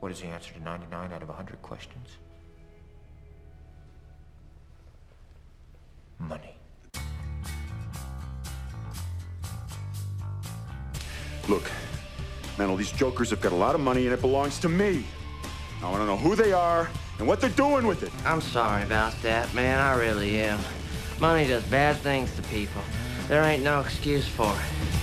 What is the answer to 99 out of 100 questions? Money. Look, man, all these jokers have got a lot of money and it belongs to me. I want to know who they are and what they're doing with it. I'm sorry about that, man. I really am. Money does bad things to people. There ain't no excuse for it.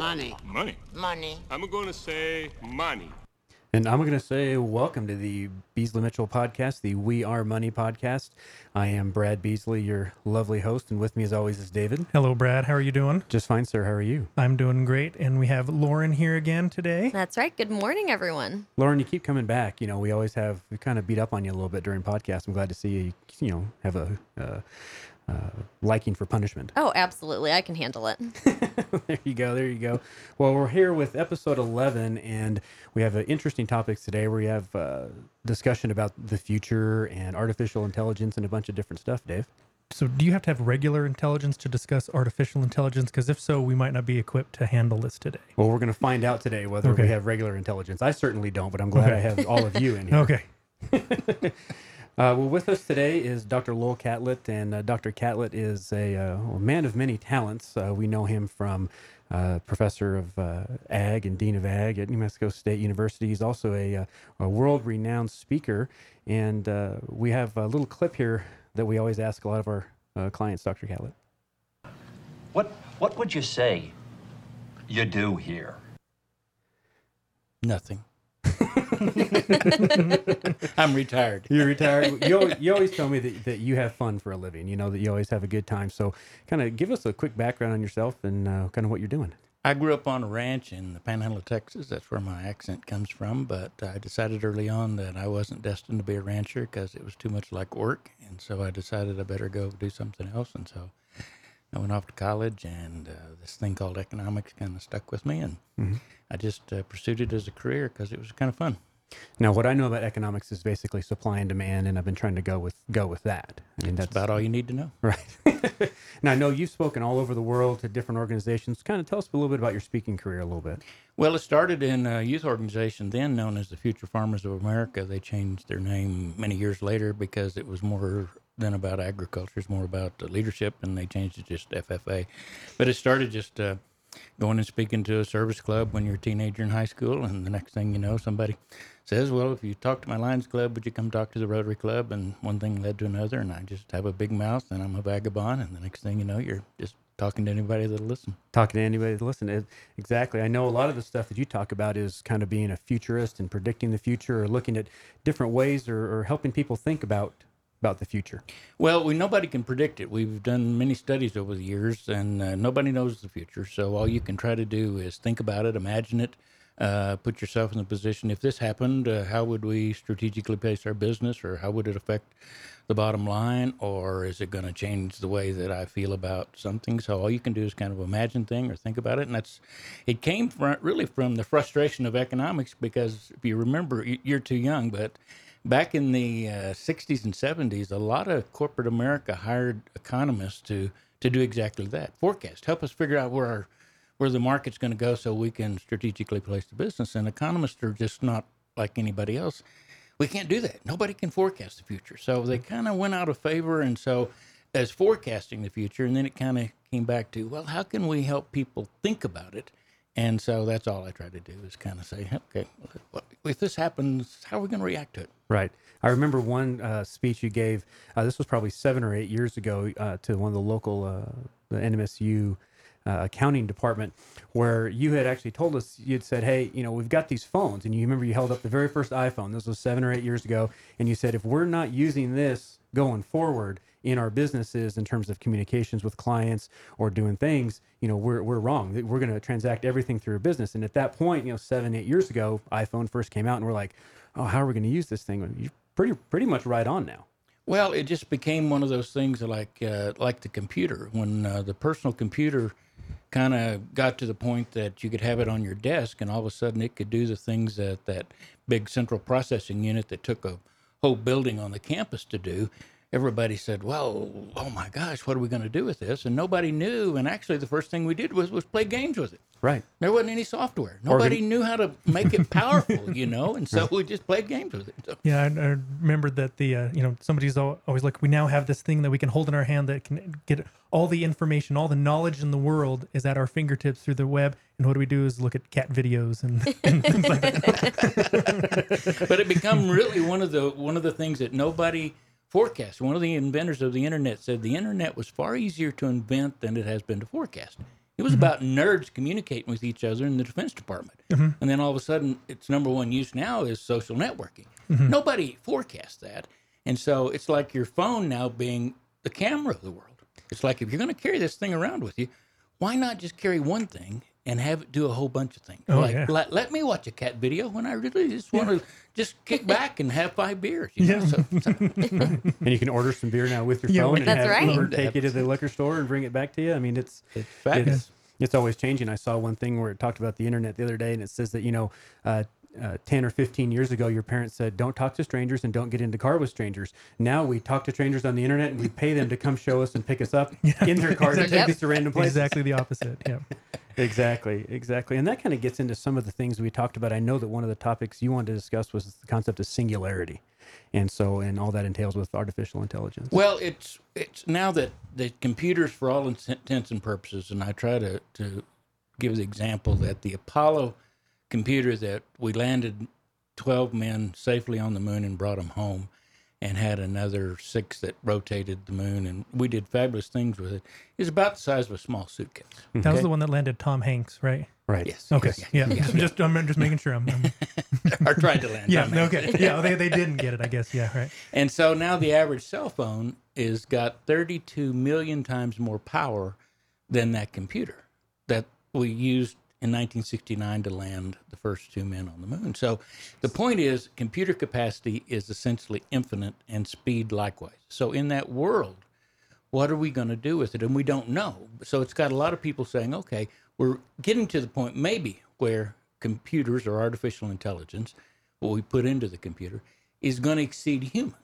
Money. Money. Money. Money. I'm going to say money. And I'm going to say welcome to the Beasley Mitchell podcast, the We Are Money podcast. I am Brad Beasley, your lovely host, and with me as always is David. Hello, Brad. How are you doing? Just fine, sir. How are you? I'm doing great. And we have Lauren here again today. That's right. Good morning, everyone. Lauren, you keep coming back. You know, we always have, we kind of beat up on you a little bit during podcasts. I'm glad to see you, you know, have a, uh, uh, liking for punishment. Oh, absolutely. I can handle it. there you go. There you go. Well, we're here with episode 11, and we have uh, interesting topics today. Where we have uh, discussion about the future and artificial intelligence and a bunch of different stuff, Dave. So, do you have to have regular intelligence to discuss artificial intelligence? Because if so, we might not be equipped to handle this today. Well, we're going to find out today whether Okay. we have regular intelligence. I certainly don't, but I'm glad Okay. I have all of you in here. Okay. Uh, well, with us today is Dr. Lowell Catlett, and uh, Dr. Catlett is a, uh, well, man of many talents. Uh, we know him from uh, professor of uh, ag and dean of ag at New Mexico State University. He's also a, uh, a world-renowned speaker, and uh, we have a little clip here that we always ask a lot of our uh, clients, Dr. Catlett. What what would you say you do here? Nothing. I'm retired. You're retired. you, always, you always tell me that, that you have fun for a living. You know that you always have a good time. So, kind of give us a quick background on yourself and uh, kind of what you're doing. I grew up on a ranch in the Panhandle of Texas. That's where my accent comes from. But I decided early on that I wasn't destined to be a rancher because it was too much like work. And so I decided I better go do something else. And so I went off to college, and uh, this thing called economics kind of stuck with me. And I just uh, pursued it as a career because it was kind of fun. Now, what I know about economics is basically supply and demand, and I've been trying to go with go with that. I mean, That's about all you need to know. right. now, I know you've spoken all over the world to different organizations. Kind of tell us a little bit about your speaking career a little bit. Well, it started in a youth organization then known as the Future Farmers of America. They changed their name many years later because it was more than about agriculture, it's more about leadership, and they changed it just FFA. But it started just uh, going and speaking to a service club when you're a teenager in high school, and the next thing you know, somebody says, "Well, if you talk to my Lions Club, would you come talk to the Rotary Club?" And one thing led to another, and I just have a big mouth, and I'm a vagabond, and the next thing you know, you're just talking to anybody that'll listen. Talking to anybody that'll listen. It- Exactly. I know a lot of the stuff that you talk about is kind of being a futurist and predicting the future, or looking at different ways, or, or helping people think about about the future. Well, we nobody can predict it. We've done many studies over the years, and uh, nobody knows the future. So all you can try to do is think about it, imagine it, uh, put yourself in the position. If this happened, uh, how would we strategically place our business, or how would it affect the bottom line, or is it going to change the way that I feel about something? So all you can do is kind of imagine thing or think about it, and that's it came from really from the frustration of economics because if you remember, you're too young, but back in the uh, 60s and 70s, a lot of corporate America hired economists to to do exactly that. Forecast, help us figure out where our where the market's going to go, so we can strategically place the business. And economists are just not like anybody else. We can't do that. Nobody can forecast the future, so they kind of went out of favor. And so, as forecasting the future, and then it kind of came back to, well, how can we help people think about it? And so that's all I try to do is kind of say, okay, what- if this happens, how are we going to react to it? Right. I remember one uh, speech you gave. Uh, this was probably seven or eight years ago uh, to one of the local uh, the NMSU uh, accounting department, where you had actually told us you'd said, "Hey, you know, we've got these phones," and you remember you held up the very first iPhone. This was seven or eight years ago, and you said, "If we're not using this going forward." In our businesses, in terms of communications with clients or doing things, you know, we're, we're wrong. We're going to transact everything through a business. And at that point, you know, seven, eight years ago, iPhone first came out, and we're like, oh, how are we going to use this thing? You're pretty pretty much right on now. Well, it just became one of those things like uh, like the computer. When uh, the personal computer kind of got to the point that you could have it on your desk, and all of a sudden it could do the things that that big central processing unit that took a whole building on the campus to do. Everybody said, "Well, oh my gosh, what are we going to do with this?" And nobody knew. And actually, the first thing we did was was play games with it. Right. There wasn't any software. Nobody Organ- knew how to make it powerful, you know. And so we just played games with it. So, Yeah, I, I remember that the uh, you know somebody's always like, we now have this thing that we can hold in our hand that can get all the information, all the knowledge in the world is at our fingertips through the web. And what do we do is look at cat videos and, and things like that. but it become really one of the one of the things that nobody forecast. One of the inventors of the internet said the internet was far easier to invent than it has been to forecast. It was mm-hmm. about nerds communicating with each other in the Defense Department, mm-hmm. and then all of a sudden, its number one use now is social networking. Mm-hmm. Nobody forecast that, and so it's like your phone now being the camera of the world. It's like if you're going to carry this thing around with you, why not just carry one thing and have it do a whole bunch of things? Oh, like yeah. let, let me watch a cat video when I really just want to just kick back and have five beers. You know? Yeah. so, so- And you can order some beer now with your Yeah, phone with- and have right. Uber take you to the liquor store and bring it back to you. I mean, it's it's it's, it's always changing. I saw one thing where it talked about the internet the other day, and it says that you know, uh, uh, ten or fifteen years ago, your parents said, "Don't talk to strangers and don't get into car with strangers." Now we talk to strangers on the internet and we pay them to come show us and pick us up in their car to Exactly. take us to random places. exactly the opposite. Yeah. Exactly, exactly. And that kind of gets into some of the things we talked about. I know that one of the topics you wanted to discuss was the concept of singularity. And so, and all that entails with artificial intelligence. Well, it's it's now that the computers, for all intents and purposes, and I try to to give the example that the Apollo computer that we landed twelve men safely on the moon and brought them home, and had another six that rotated the moon, and we did fabulous things with it it. Is about the size of a small suitcase. That was Okay. the one that landed Tom Hanks, right? right. Yes. Okay. yes, Yeah. Just I'm just making sure I'm. I'm or tried to land. yeah. Tom Hanks. Okay. Yeah. They, they didn't get it. I guess. Yeah. Right. And so now the average cell phone is got 32 million times more power than that computer that we used in 1969 to land the first two men on the moon. So the point is computer capacity is essentially infinite and speed likewise. So in that world, what are we going to do with it? And we don't know. So it's got a lot of people saying, okay, we're getting to the point maybe where computers or artificial intelligence, what we put into the computer, is going to exceed humans.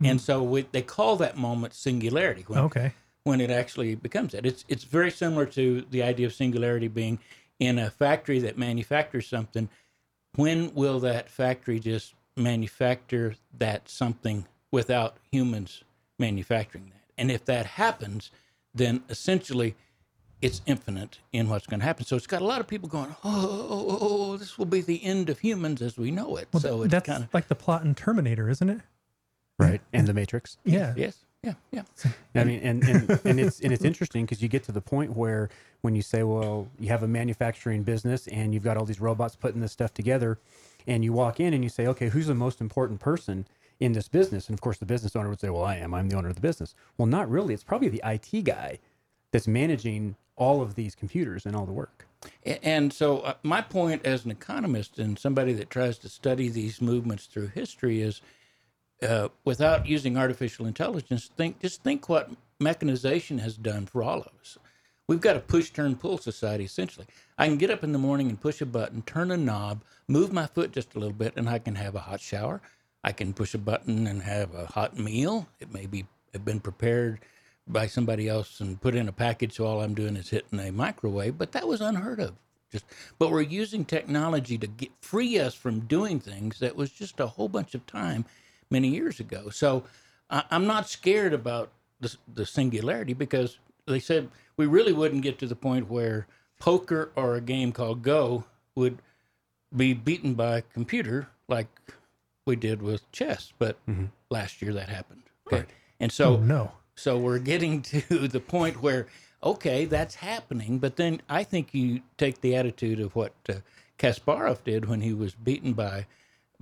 Hmm. And so we, they call that moment singularity. When, Okay. when it actually becomes that. It's it's very similar to the idea of singularity being in a factory that manufactures something. When will that factory just manufacture that something without humans manufacturing that? And if that happens, then essentially it's infinite in what's going to happen. So it's got a lot of people going, oh, oh, oh, oh, this will be the end of humans as we know it. Well, so it's that's kind of like the plot in Terminator, isn't it? Right. And the Matrix. Yeah. yes, yeah, yeah. I mean, and, and, and it's and it's interesting because you get to the point where when you say, well, you have a manufacturing business and you've got all these robots putting this stuff together, and you walk in and you say, okay, who's the most important person in this business? And of course, the business owner would say, well, I am. I'm the owner of the business. Well, not really. It's probably the IT guy that's managing all of these computers and all the work. And so, uh, my point as an economist and somebody that tries to study these movements through history is, uh, without using artificial intelligence, think just think what mechanization has done for all of us. We've got a push, turn, pull society essentially. I can get up in the morning and push a button, turn a knob, move my foot just a little bit, and I can have a hot shower. I can push a button and have a hot meal. It may be have been prepared by somebody else and put in a package, so all I'm doing is hitting a microwave. But that was unheard of. Just, but we're using technology to get free us from doing things that was just a whole bunch of time many years ago. So I, I'm not scared about the, the singularity because they said we really wouldn't get to the point where poker or a game called Go would be beaten by a computer like we did with chess. But last year that happened. Okay. And so Oh, no. so we're getting to the point where, okay, that's happening. But then I think you take the attitude of what uh, Kasparov did when he was beaten by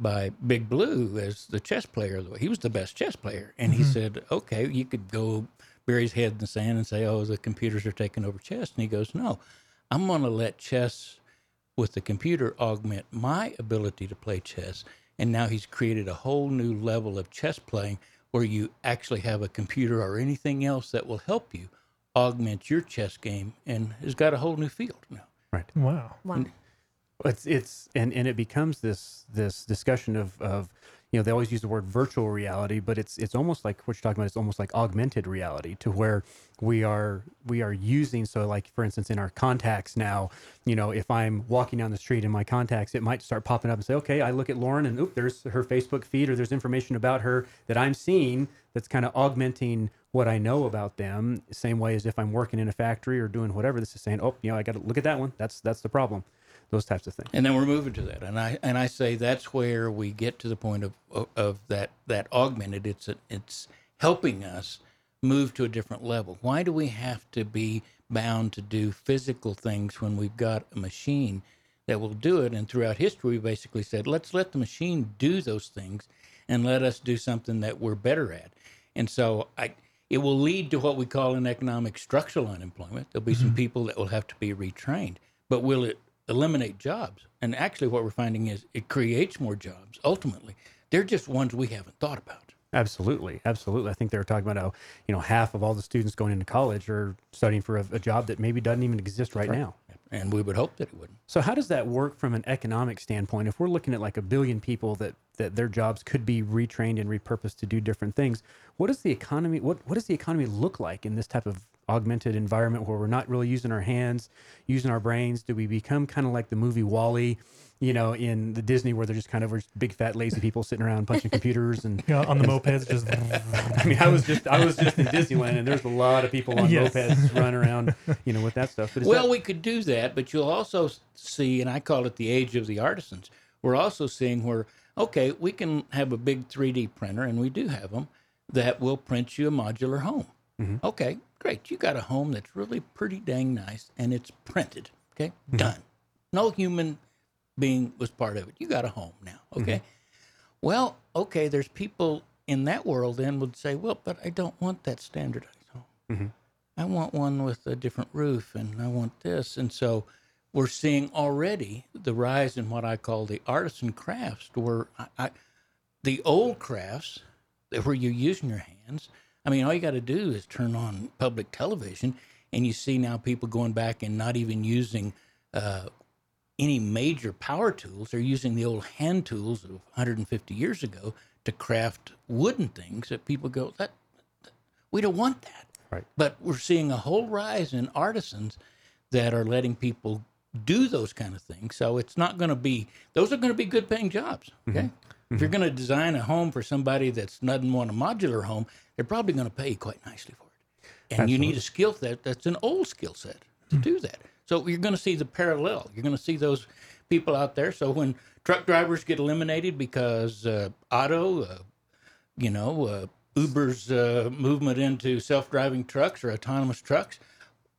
by Big Blue as the chess player. He was the best chess player, and he mm-hmm. said, okay, you could go bury his head in the sand and say, oh, the computers are taking over chess. And he goes, no, I'm going to let chess with the computer augment my ability to play chess. And now he's created a whole new level of chess playing where you actually have a computer or anything else that will help you augment your chess game and has got a whole new field now. Wow. Wow. It's it's and and it becomes this this discussion of of you know they always use the word virtual reality but it's it's almost like what you're talking about it's almost like augmented reality to where we are we are using so like for instance in our contacts now you know if i'm walking down the street in my contacts it might start popping up and say okay i look at lauren and oop there's her facebook feed or there's information about her that i'm seeing that's kind of augmenting what i know about them same way as if i'm working in a factory or doing whatever. This is saying oh you know i got to look at that one. That's that's the problem those types of things And then we're moving to that, and I and I say that's where we get to the point of of, of that that augmented. It's a, it's helping us move to a different level. Why do we have to be bound to do physical things when we've got a machine that will do it? And throughout history, we basically said, let's let the machine do those things, and let us do something that we're better at. And so I. It will lead to what we call an economic structural unemployment. There'll be some mm-hmm. people that will have to be retrained, but will it eliminate jobs. And actually, what we're finding is it creates more jobs. Ultimately, they're just ones we haven't thought about. Absolutely, absolutely. I think they were talking about how you know half of all the students going into college are studying for a, a job that maybe doesn't even exist right now. And we would hope that it wouldn't. So how does that work from an economic standpoint? If we're looking at like a billion people that that their jobs could be retrained and repurposed to do different things, what does the economy what what does the economy look like in this type of augmented environment where we're not really using our hands, using our brains? Do we become kind of like the movie WALL-E, you know, in the Disney where they're just kind of we're just big fat lazy people sitting around punching computers and Yeah, on the mopeds, just I mean, I was just I was just in Disneyland, and there's a lot of people on Yes. mopeds running around, you know, with that stuff. But Well, that- we could do that, but you'll also see, and I call it the age of the artisans. We're also seeing where, okay, we can have a big 3D printer, and we do have them, that will print you a modular home. Mm-hmm. Okay, great. You got a home that's really pretty dang nice, and it's printed. Okay, mm-hmm. done. No human being was part of it. You got a home now. Mm-hmm. Okay. Well, okay, there's people in that world then would say, well, but I don't want that standardized home. Mm-hmm. I want one with a different roof and I want this. And so we're seeing already the rise in what I call the artisan crafts, where I, I, the old crafts that where you're using your hands. I mean, all you got to do is turn on public television and you see now people going back and not even using uh, any major power tools. They're using the old hand tools of 150 years ago to craft wooden things that people go, that, that we don't want that. Right. But we're seeing a whole rise in artisans that are letting people do those kind of things. So it's not going to be, those are going to be good paying jobs. Okay. If you're going to design a home for somebody that's doesn't want a modular home, they're probably going to pay you quite nicely for it. And you need a skill set that's an old skill set to do that. So you're going to see the parallel. You're going to see those people out there. So when truck drivers get eliminated because uh, auto, uh, you know, uh, Uber's uh, movement into self-driving trucks or autonomous trucks,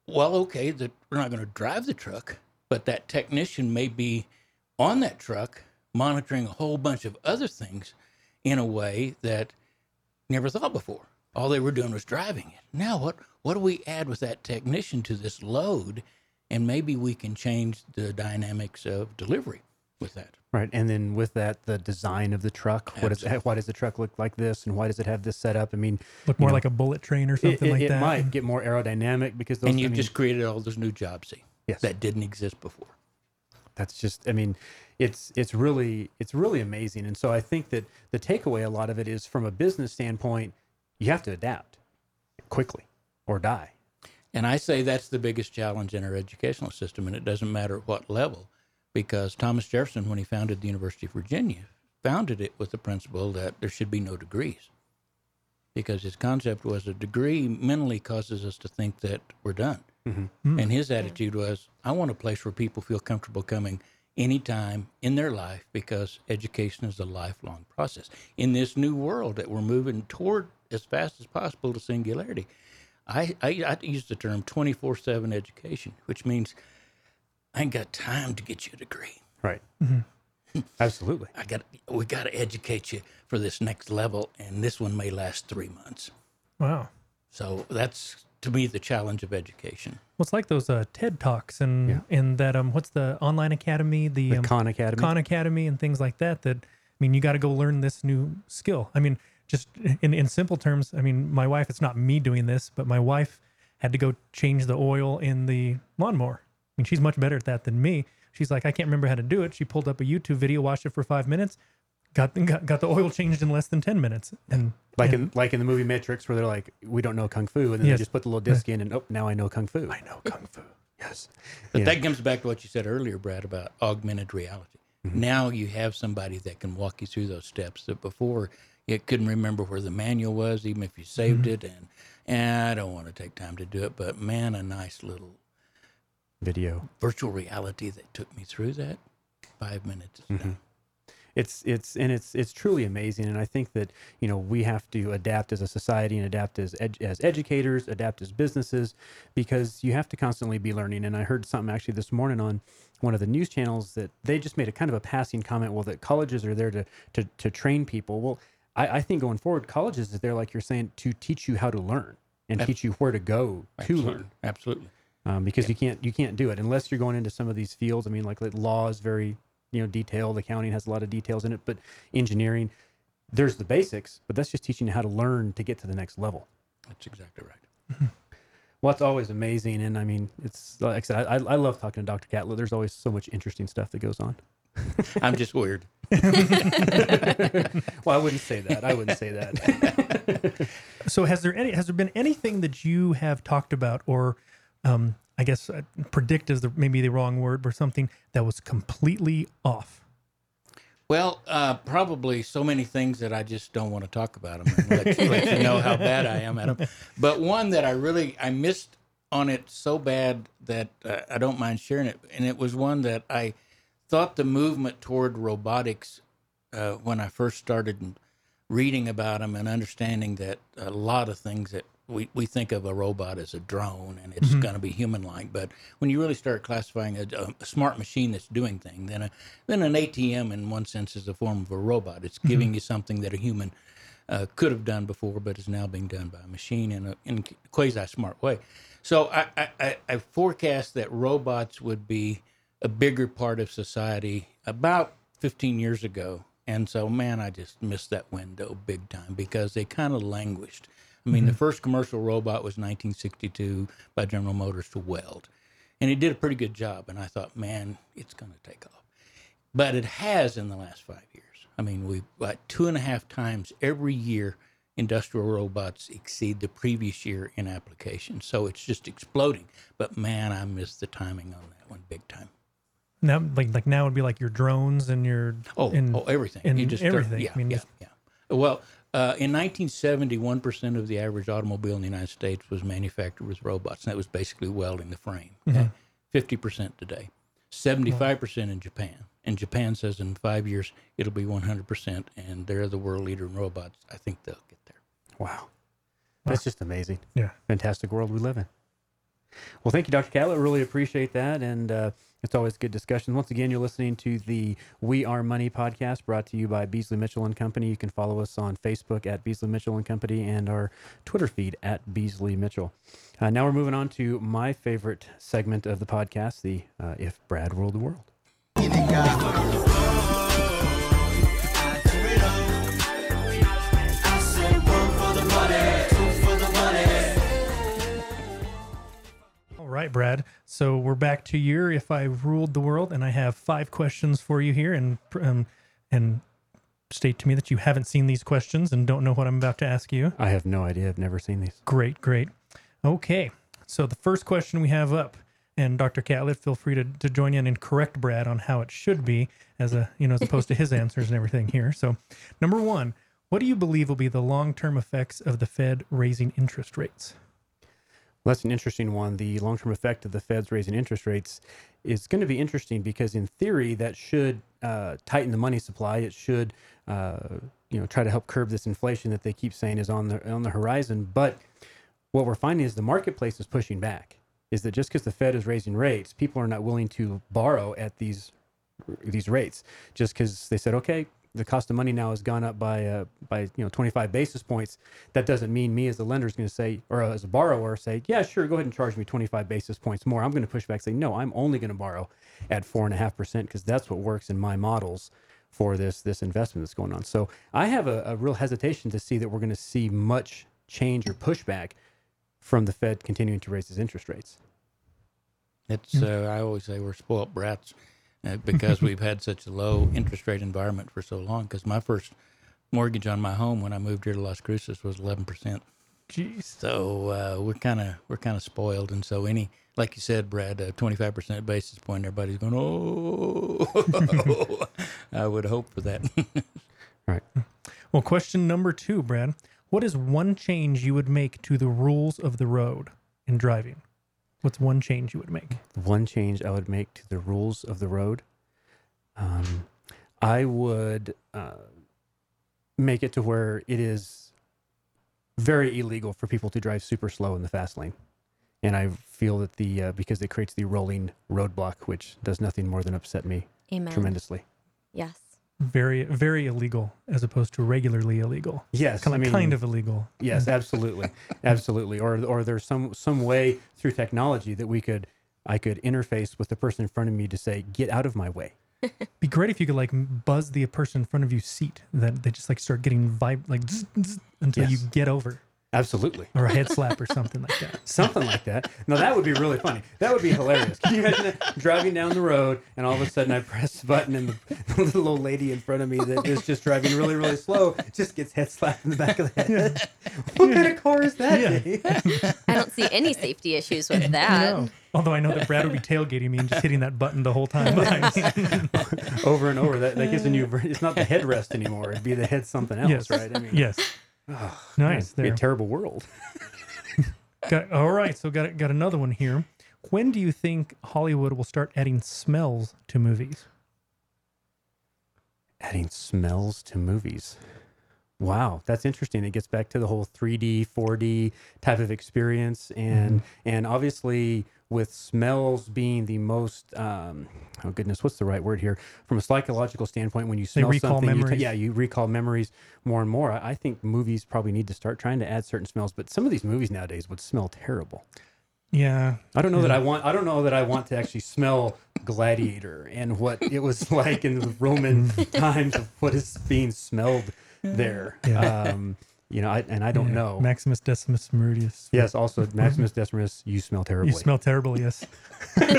well, okay, that we're not going to drive the truck, but that technician may be on that truck monitoring a whole bunch of other things in a way that never thought before. All they were doing was driving it. Now, what what do we add with that technician to this load, and maybe we can change the dynamics of delivery with that. Right, and then with that, the design of the truck. What is why does the truck look like this, and why does it have this setup? I mean, look more like a bullet train or something it- like it that. might get more aerodynamic because those. and you've mean, just created all those new jobs see, Yes. that didn't exist before. that's just. I mean, it's it's really it's really amazing, and so I think that the takeaway a lot of it is from a business standpoint, you have to adapt quickly or die. And I say that's the biggest challenge in our educational system, and it doesn't matter at what level, because Thomas Jefferson, when he founded the University of Virginia, founded it with the principle that there should be no degrees. Because his concept was a degree mentally causes us to think that we're done. Mm-hmm. And mm-hmm. his attitude was, I want a place where people feel comfortable coming anytime in their life because education is a lifelong process. In this new world that we're moving toward as fast as possible to singularity, I, I, I use the term 24 7 education, which means I ain't got time to get you a degree. Right. Mm-hmm. Absolutely. I got we got to educate you for this next level, and this one may last three months. Wow. So that's to me the challenge of education. Well, it's like those uh, TED talks and and that um, what's the online academy, the, The um, Khan Academy. Khan Academy, and things like that. That I mean, you got to go learn this new skill. I mean, just in in simple terms, I mean, my wife. It's not me doing this, but my wife had to go change the oil in the lawnmower. I mean, she's much better at that than me. She's like, I can't remember how to do it. She pulled up a YouTube video, watched it for five minutes. Got, got got the oil changed in less than ten minutes, and Like and in like in the movie Matrix, where they're like, "We don't know kung fu," and then Yes. they just put the little disc in, and oh, now I know kung fu. I know kung fu. Yes, But Yeah. that comes back to what you said earlier, Brad, about augmented reality. Mm-hmm. Now you have somebody that can walk you through those steps that before you couldn't remember where the manual was, even if you saved Mm-hmm. it. And, and I don't want to take time to do it, but man, a nice little video. virtual reality that took me through that. Five minutes. is done. It's it's and it's it's truly amazing and i think that you know we have to adapt as a society and adapt as ed, as educators adapt as businesses because you have to constantly be learning and i heard something actually this morning on one of the news channels that they just made a kind of a passing comment well that colleges are there to to, to train people well I, I think going forward colleges is there like you're saying to teach you how to learn and teach you where to go to Absolutely. learn Absolutely. um, because you can't you can't do it unless you're going into some of these fields. I mean, like, like law is very you know detailed. Accounting has a lot of details in it, but engineering, there's the basics, but that's just teaching you how to learn to get to the next level. That's exactly right. Well, it's always amazing, and I mean, it's like I said, I, I love talking to Dr. Catlett. There's always so much interesting stuff that goes on. I'm just weird. Well, I wouldn't say that. I wouldn't say that. So has there any has there been anything that you have talked about or um I guess uh, predict is the maybe the wrong word but something that was completely off. Well, uh, probably so many things that I just don't want to talk about them and let, let you know how bad I am at them. But one that I really I missed on it so bad that uh, I don't mind sharing it, and it was one that I thought the movement toward robotics uh, when I first started reading about them and understanding that a lot of things that we, we think of a robot as a drone and it's mm-hmm. going to be human like but when you really start classifying a, um, a smart machine that's doing things then a, then an ATM in one sense is a form of a robot it's giving mm-hmm. you something that a human uh, could have done before but is now being done by a machine in a, in quasi smart way so I, I- I forecast that robots would be a bigger part of society about 15 years ago. And so, man, I just missed that window big time because they kind of languished. I mean, the mm-hmm. first commercial robot was 1962 by General Motors to weld. And it did a pretty good job. And I thought, man, it's going to take off. But it has in the last five years. I mean, we've got two and a half times every year industrial robots exceed the previous year in application. So it's just exploding. But man, I missed the timing on that one big time. Now like like now it would be like your drones and your Oh, and, oh everything. and you just start- everything. yeah, I mean yeah, just- yeah. Well, uh, in 1970, 1% of the average automobile in the United States was manufactured with robots. And that was basically welding the frame. Mm-hmm. Okay? 50% today. 75% in Japan. And Japan says in five years, it'll be 100%. And they're the world leader in robots. I think they'll get there. wow, that's just amazing. yeah. fantastic world we live in. Well, thank you, Dr. Catlett. Really appreciate that. And uh, it's always good discussion. Once again, you're listening to the We Are Money podcast brought to you by Beasley Mitchell and Company. You can follow us on Facebook at Beasley Mitchell and Company and our Twitter feed at Beasley Mitchell. Uh, now we're moving on to my favorite segment of the podcast, the uh, If Brad Ruled the World. Right, Brad. So we're back to your if I ruled the world and I have five questions for you here and um, and state to me that you haven't seen these questions and don't know what I'm about to ask you. I have no idea. I've never seen these. Great, great. Okay. So the first question we have up, and Dr. Catlett, feel free to, to join in and correct Brad on how it should be as a you know, as opposed to his answers and everything here. So number one, what do you believe will be the long term effects of the Fed raising interest rates? Well, that's an interesting one. The long term effect of the Fed's raising interest rates is going to be interesting because, in theory, that should uh, tighten the money supply. It should, uh, you know, try to help curb this inflation that they keep saying is on the on the horizon. But what we're finding is the marketplace is pushing back. Is that just because the Fed is raising rates, people are not willing to borrow at these these rates just because they said, okay, the cost of money now has gone up by uh, by you know 25 basis points. That doesn't mean me as the lender is going to say, or as a borrower say, yeah, sure, go ahead and charge me 25 basis points more. I'm going to push back, say, no, I'm only going to borrow at four and a half percent because that's what works in my models for this this investment that's going on. So I have a, a real hesitation to see that we're going to see much change or pushback from the Fed continuing to raise its interest rates. It's uh, I always say we're spoiled brats. Uh, because we've had such a low interest rate environment for so long. Because my first mortgage on my home when I moved here to Las Cruces was 11%. Jeez. So uh, we're kind of we're kind of spoiled, and so any like you said, Brad, a 25% basis point, everybody's going, oh, I would hope for that. Right. Well, question number two, Brad. What is one change you would make to the rules of the road in driving? What's one change you would make? one change I would make to the rules of the road, um, I would uh, make it to where it is very illegal for people to drive super slow in the fast lane. And I feel that the uh, because it creates the rolling roadblock, which does nothing more than upset me Amen. tremendously. Yes. Very, very illegal as opposed to regularly illegal. Yes, Kind I of, mean, kind of illegal. Yes, absolutely, absolutely. Or or there's some some way through technology that we could I could interface with the person in front of me to say, "Get out of my way." Be great if you could like buzz the person in front of you seat that they just like start getting vibe like zzz, zzz, until you get over Absolutely. or a head slap or something like that. Something like that. No, that would be really funny. That would be hilarious. Can you imagine that? driving down the road and all of a sudden I press the button and the, the little old lady in front of me that is just driving really, really slow just gets head slapped in the back of the head. what kind of car is that? Yeah. I don't see any safety issues with that. No. Although I know that Brad would be tailgating me and just hitting that button the whole time. behind me. Over and over. That, that gives a new. It's not the headrest anymore. It'd be the head something else, yes. right? I mean, yes. Nice. it'd be a terrible world. Got, all right. So got got another one here. When do you think Hollywood will start adding smells to movies? adding smells to movies. Wow, that's interesting. It gets back to the whole 3D, 4D type of experience, and mm-hmm. and obviously with smells being the most um, oh goodness, what's the right word here? From a psychological standpoint, when you smell something, you memories. yeah, you recall memories more and more. I, I think movies probably need to start trying to add certain smells, but some of these movies nowadays would smell terrible. Yeah. I don't know that I want. I don't know that I want to actually smell Gladiator and what it was like in the Roman times of what is being smelled there. Yeah. Um, you know, I, and I don't Yeah. know. Maximus Decimus Meridius. yes. Also, Maximus Decimus, you smell terribly. You smell terrible. Yes. but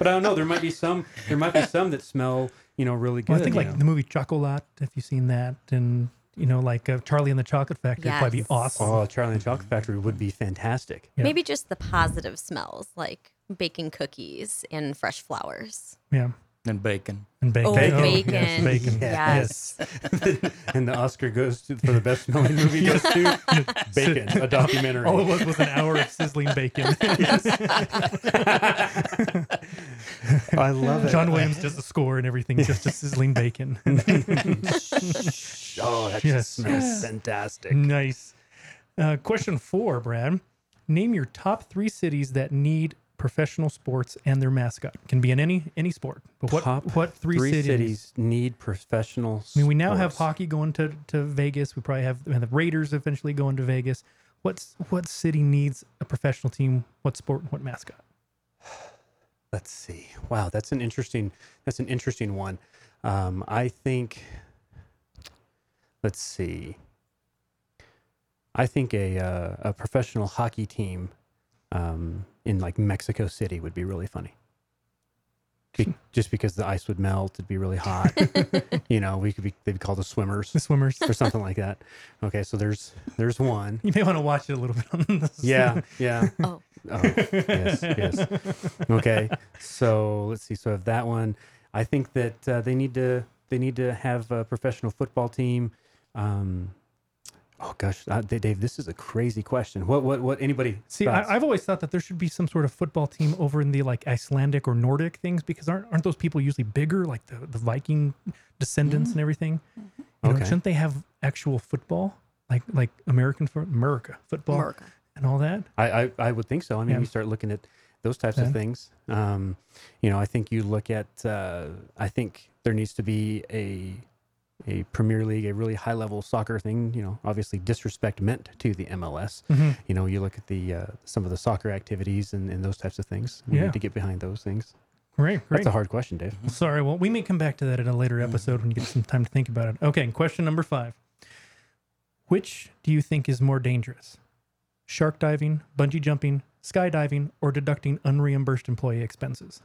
I don't know. There might be some. There might be some that smell. You know, really good. Well, I think like know. the movie Chocolat. If you've seen that, and you know, like uh, Charlie and the Chocolate Factory, would probably be awesome. Oh, Charlie and the Chocolate Factory would be fantastic. Yeah. Maybe just the positive smells, like baking cookies and fresh flowers. Yeah. And bacon. And bacon. Oh, Bacon. bacon. Yes, bacon. Yes. and the Oscar goes to, for the best smelling movie goes to Bacon, a documentary. All it was was an hour of sizzling bacon. I love it. John Williams does the score and everything, just a sizzling bacon. Oh, that Yes. just smells fantastic. nice. Uh, question four, Brad. Name your top three cities that need professional sports and their mascot. Can be in any any sport. But what Top what three, cities? need professional. I mean, we now have hockey going to, to Vegas. We probably have the Raiders eventually going to Vegas. What's what city needs a professional team? What sport? What mascot? Let's see. Wow, that's an interesting. That's an interesting one. Um, I think. Let's see. I think a uh, a professional hockey team um, in like Mexico City would be really funny. Be- just because the ice would melt, it'd be really hot. you know, we could be they'd be called the swimmers The swimmers. or something like that. Okay, so there's there's one. You may want to watch it a little bit on this. Yeah, yeah. Oh. Oh, yes, yes. Okay, so let's see. So if that one, I think that uh, they need to they need to have a professional football team. Um, oh gosh, uh, Dave, this is a crazy question. What what what? Anybody? See, thoughts? I, I've always thought that there should be some sort of football team over in the like Icelandic or Nordic things because aren't aren't those people usually bigger, like the, the Viking descendants and everything? You know, Okay. shouldn't they have actual football, like like American for America football America. and all that? I, I I would think so. I mean, Yeah. you start looking at those types Yeah. of things. Um, you know, I think you look at. Uh, I think there needs to be a a Premier League, a really high level soccer thing. You know, obviously disrespect meant to the MLS. Mhm. You know, you look at the uh, some of the soccer activities and, and those types of things. We Yeah. need to get behind those things. Great, great. That's a hard question, Dave. Sorry. Well, we may come back to that in a later episode when you get some time to think about it. Okay. Question number five. Which do you think is more dangerous? Shark diving, bungee jumping, skydiving, or deducting unreimbursed employee expenses?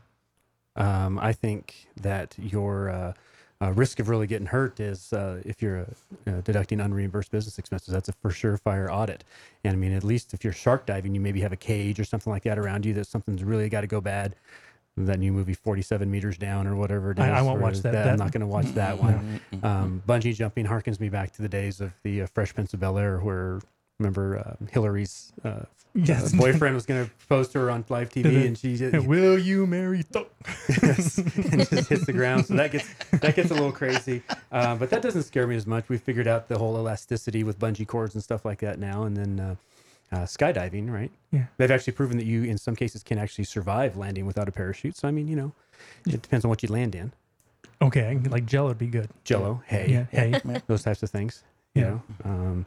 Um, I think that your uh, uh, risk of really getting hurt is uh, if you're uh, uh, deducting unreimbursed business expenses. That's a for sure fire audit. And I mean, at least if you're shark diving, you maybe have a cage or something like that around you that something's really got to go bad. That new movie, 47 meters down or whatever it is. I- I won't watch that. I'm not going to watch that one. Um, bungee jumping harkens me back to the days of the uh, Fresh Prince of Bel Air, where remember uh, Hilary's uh, Yes. uh, boyfriend was going to propose to her on live TV, and she just, Will you marry? Yes, and just hits the ground. So that gets that gets a little crazy, uh, but that doesn't scare me as much. We figured out the whole elasticity with bungee cords and stuff like that now, and then uh, uh, skydiving, right? Yeah. they've actually proven that you, in some cases, can actually survive landing without a parachute. So I mean, you know, it depends on what you land in. okay, like Jello would be good. Jello, hay, Yeah, hay. those types of things. You Yeah. know, um,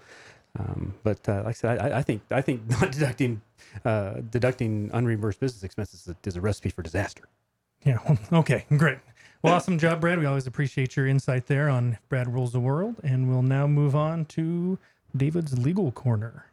um, but uh, like I said, I, I think I think not deducting uh, deducting unreimbursed business expenses is a, is a recipe for disaster. Yeah. Okay. Great. Well, awesome job, Brad. We always appreciate your insight there on Brad rules the world, and we'll now move on to David's legal corner.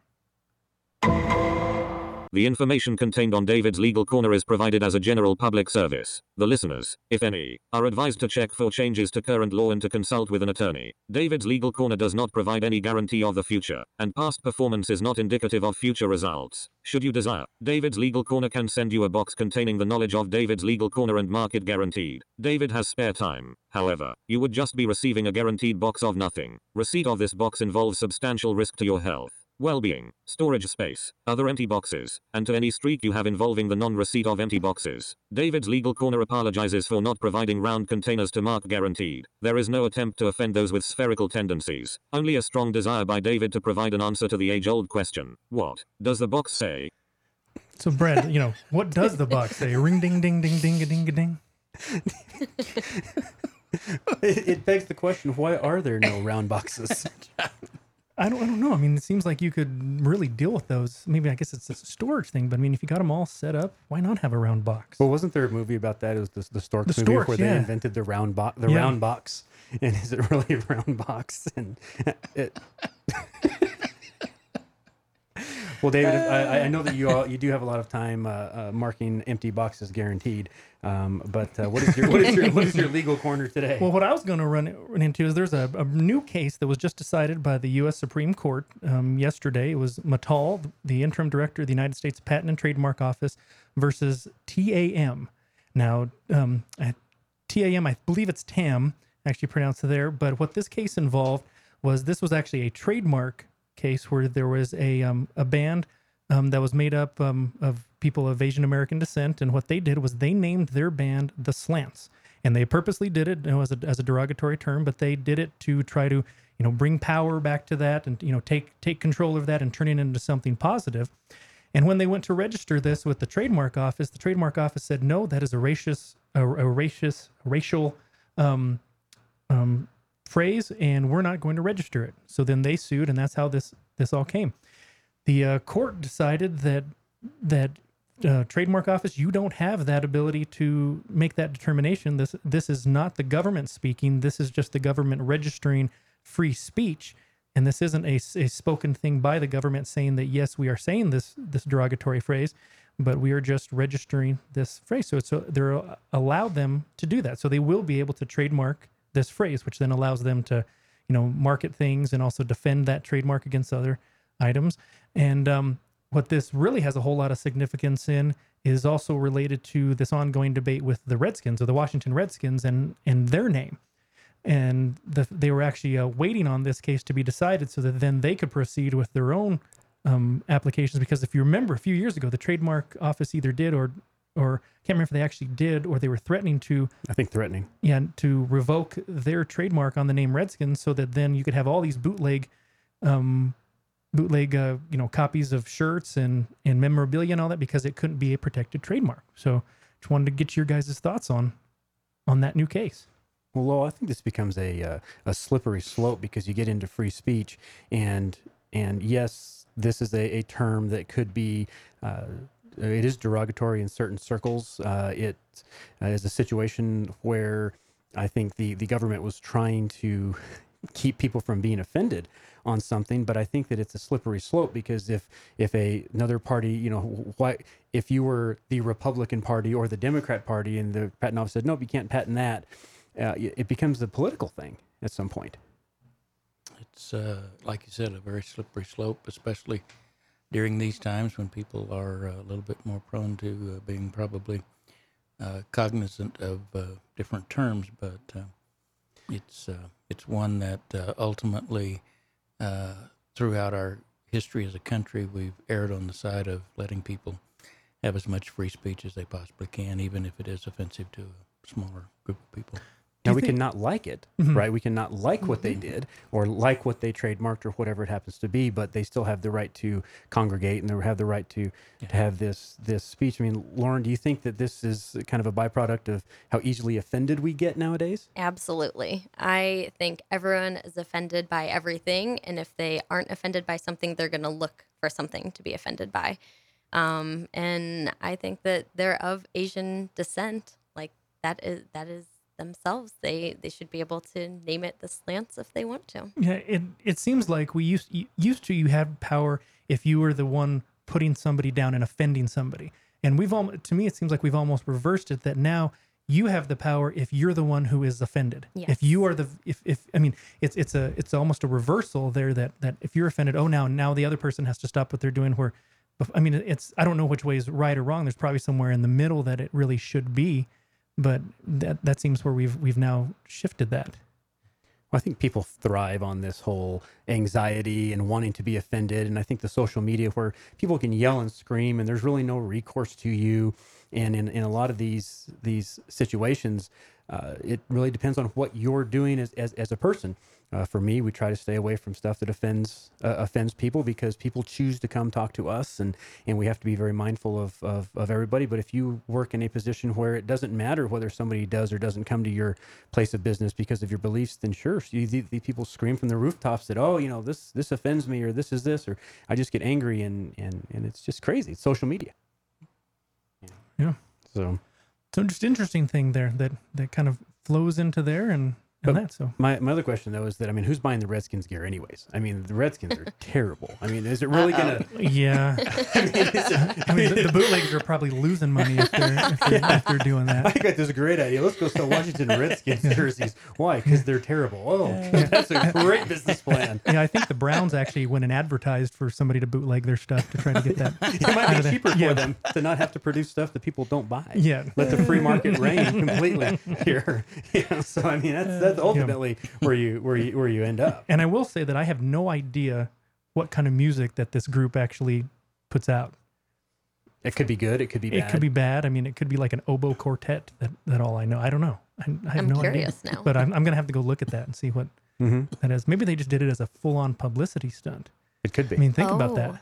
The information contained on David's Legal Corner is provided as a general public service. The listeners, if any, are advised to check for changes to current law and to consult with an attorney. David's Legal Corner does not provide any guarantee of the future, and past performance is not indicative of future results. Should you desire, David's Legal Corner can send you a box containing the knowledge of David's Legal Corner and mark it guaranteed. David has spare time. However, you would just be receiving a guaranteed box of nothing. Receipt of this box involves substantial risk to your health well-being, storage space, other empty boxes, and to any streak you have involving the non-receipt of empty boxes. David's Legal Corner apologizes for not providing round containers to mark guaranteed. There is no attempt to offend those with spherical tendencies, only a strong desire by David to provide an answer to the age-old question, what does the box say? So, Brad, you know what does the box say? Ring, ding, ding, ding, ding, a ding, a ding. it, it begs the question: Why are there no round boxes? I don't, I don't know. I mean, it seems like you could really deal with those. Maybe I guess it's a storage thing, but I mean, if you got them all set up, why not have a round box? well, wasn't there a movie about that? It was the, the Storks The movie Storks, where yeah. they invented the round box, the Yeah. round box, and is it really a round box? And it. Well, David, I, I know that you all, you do have a lot of time uh, uh, marking empty boxes guaranteed. Um, but uh, what is your what is your what is your legal corner today? Well, what I was going to run run into is there's a, a new case that was just decided by the U.S. Supreme Court um, yesterday. It was Matal, the interim director of the United States Patent and Trademark Office, versus TAM. Now, um, at TAM, I believe it's TAM, actually pronounced there. But what this case involved was this was actually a trademark case where there was a um, a band um, that was made up um, of people of Asian American descent, and what they did was they named their band the Slants, and they purposely did it you know, as a as a derogatory term, but they did it to try to you know bring power back to that and you know take take control of that and turn it into something positive. And when they went to register this with the trademark office, the trademark office said no, that is a racist a, a racist racial um, um, phrase, and we're not going to register it. So then they sued, and that's how this this all came. The uh, court decided that that uh, trademark office, you don't have that ability to make that determination. This this is not the government speaking. This is just the government registering free speech, and this isn't a, a spoken thing by the government saying that yes, we are saying this this derogatory phrase, but we are just registering this phrase. So it's so they're allowed them to do that. So they will be able to trademark this phrase, which then allows them to, you know, market things and also defend that trademark against other items. And um, what this really has a whole lot of significance in is also related to this ongoing debate with the Redskins or the Washington Redskins and and their name. And the, they were actually uh, waiting on this case to be decided so that then they could proceed with their own um, applications. Because if you remember, a few years ago, the trademark office either did or or can't remember if they actually did or they were threatening to I think threatening. yeah, to revoke their trademark on the name Redskins, so that then you could have all these bootleg, um, bootleg, uh, you know, copies of shirts and and memorabilia and all that because it couldn't be a protected trademark. So, just wanted to get your guys' thoughts on on that new case. Well, Lowell, I think this becomes a uh, a slippery slope because you get into free speech, and and yes, this is a, a term that could be. Uh, it is derogatory in certain circles. Uh, it uh, is a situation where I think the, the government was trying to keep people from being offended on something but i think that it's a slippery slope because if if a another party you know why if you were the republican party or the democrat party and the patent office said nope you can't patent that uh, it becomes a political thing at some point It's uh, like you said, a very slippery slope, especially during these times when people are uh, a little bit more prone to uh, being probably uh, cognizant of different terms. But it's it's one that ultimately, throughout our history as a country, we've erred on the side of letting people have as much free speech as they possibly can, even if it is offensive to a smaller group of people. Now we think- can not like it Mhm. right we can not like what they did or like what they trademarked or whatever it happens to be but they still have the right to congregate and they have the right to, to have this this speech i mean lauren do you think that this is kind of a byproduct of how easily offended we get nowadays Absolutely. I think everyone is offended by everything. And if they aren't offended by something, they're going to look for something to be offended by. Um, and I think that they're of Asian descent. Like that is, that is themselves. They, they should be able to name it the slants if they want to. Yeah, it it seems like we used used to you had power if you were the one putting somebody down and offending somebody. And we've all to me it seems like we've almost reversed it that now you have the power if you're the one who is offended. If you are the if if I mean it's it's a it's almost a reversal there that that if you're offended, oh now now the other person has to stop what they're doing where I mean it's I don't know which way is right or wrong. There's probably somewhere in the middle that it really should be, but that that seems where we've we've now shifted that. Well, I think people thrive on this whole anxiety and wanting to be offended. And I think the social media where people can yell and scream and there's really no recourse to you. And in, in a lot of these these situations, uh, it really depends on what you're doing as, as, as a person. Uh, for me, we try to stay away from stuff that offends uh, offends people because people choose to come talk to us, and, and we have to be very mindful of, of, of everybody. But if you work in a position where it doesn't matter whether somebody does or doesn't come to your place of business because of your beliefs, then sure, you, the, the people scream from the rooftops that oh, you know this this offends me or this is this or I just get angry and and and it's just crazy. It's social media. Yeah. So So just interesting thing there that that kind of flows into there and and that. So my, my other question though is that I mean, who's buying the Redskins gear anyways? I mean, the Redskins are terrible. I mean, is it really gonna? Uh, yeah, I mean, it- I mean the, the bootleggers are probably losing money if they're if they're, if they're doing that. I got this great idea. Let's go sell Washington Redskins jerseys. Why? Because they're terrible. Oh, that's a great business plan. Yeah, I think the Browns actually went and advertised for somebody to bootleg their stuff to try to get that. It might be cheaper Yeah. for them to not have to produce stuff that people don't buy. Yeah. let the free market reign completely here. Yeah, so I mean, that's that's ultimately where you where you where you end up. And I will say that I have no idea what kind of music that this group actually puts out. It could be good. It could be bad. It could be bad. I mean, it could be like an oboe quartet. That that all I know. I don't know. I, I have I'm no curious idea. now. But I'm, I'm gonna have to go look at that and see what Mhm. that is. Maybe they just did it as a full-on publicity stunt. It could be. I mean, think about that. Oh.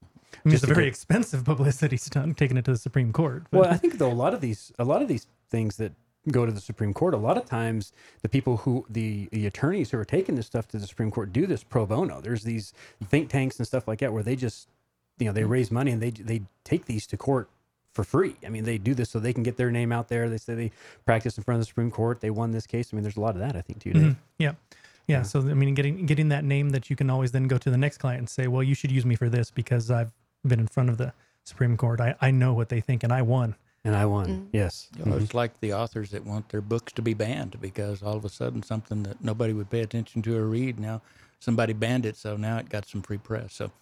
I mean, Just it's a very get- expensive publicity stunt taking it to the Supreme Court. But Well, I think though a lot of these a lot of these things that go to the Supreme Court, a lot of times the people who the the attorneys who are taking this stuff to the Supreme Court do this pro bono. There's these think tanks and stuff like that where they just you know they raise money and they they take these to court for free. I mean, they do this so they can get their name out there. They say they practice in front of the Supreme Court. They won this case. I mean, there's a lot of that I think too. Mhm. yeah. yeah, So I mean, getting getting that name that you can always then go to the next client and say, well, you should use me for this because I've been in front of the Supreme Court. I, I know what they think and I won. And I won. Mm. Yes. You know, It's like the authors that want their books to be banned because all of a sudden something that nobody would pay attention to or read now somebody banned it, so now it got some free press. So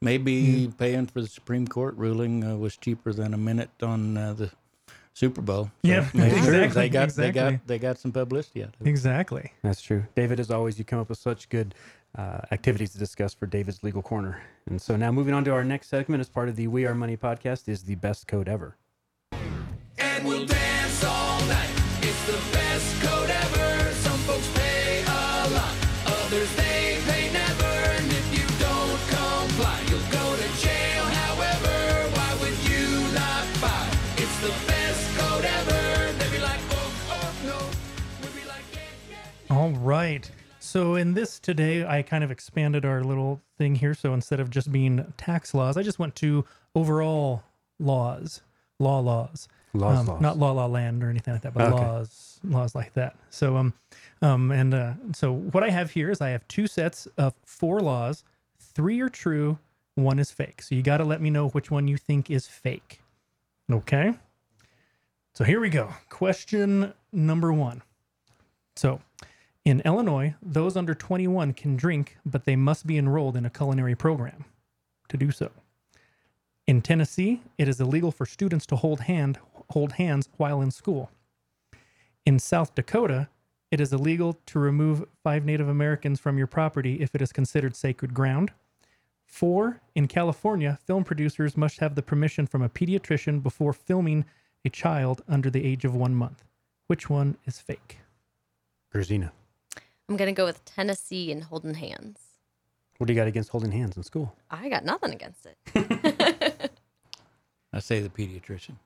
maybe paying for the Supreme Court ruling uh, was cheaper than a minute on uh, the Super Bowl. So Yeah, maybe exactly, They got they exactly. got they got some publicity out of it. Exactly. That's true. David, as always, you come up with such good uh, activities to discuss for David's Legal Corner. And so now moving on to our next segment as part of the We Are Money podcast is the best code ever. And we'll dance all night. It's the best code ever. Some folks pay a lot, others they pay never. And if you don't comply, you'll go to jail. However, why would you not buy? It's the best code ever. They'd be like, oh, oh, no. We'd be like, yeah, yeah. All right. So in this today, I kind of expanded our little thing here. So instead of just being tax laws, I just went to overall laws, law laws. Laws, um, laws. not La La Land or anything like that, but Okay. laws, laws like that. So, um, um, and uh, so what I have here is I have two sets of four laws. Three are true, one is fake. So you got to let me know which one you think is fake. Okay. So here we go. Question number one. So, in Illinois, those under 21 can drink, but they must be enrolled in a culinary program to do so. In Tennessee, it is illegal for students to hold hand hold hands while in school. In South Dakota, it is illegal to remove five Native Americans from your property if it is considered sacred ground. Four, in California, film producers must have the permission from a pediatrician before filming a child under the age of one month. Which one is fake? Grazina. I'm gonna go with Tennessee and holding hands. What do you got against holding hands in school? I got nothing against it. I say the pediatrician.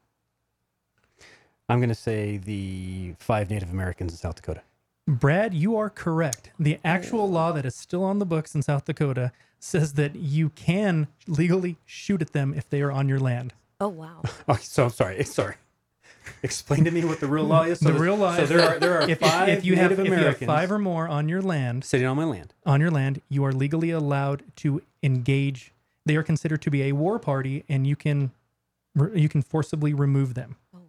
I'm going to say the five Native Americans in South Dakota. Brad, you are correct. The actual law that is still on the books in South Dakota says that you can legally shoot at them if they are on your land. Oh wow. Oh, so I'm sorry. Sorry. Explain to me what the real law is. So the real law So is there are there are if, five if you have Native if you have Americans five or more on your land sitting on my land. on your land, you are legally allowed to engage. They are considered to be a war party, and you can you can forcibly remove them. Oh wow.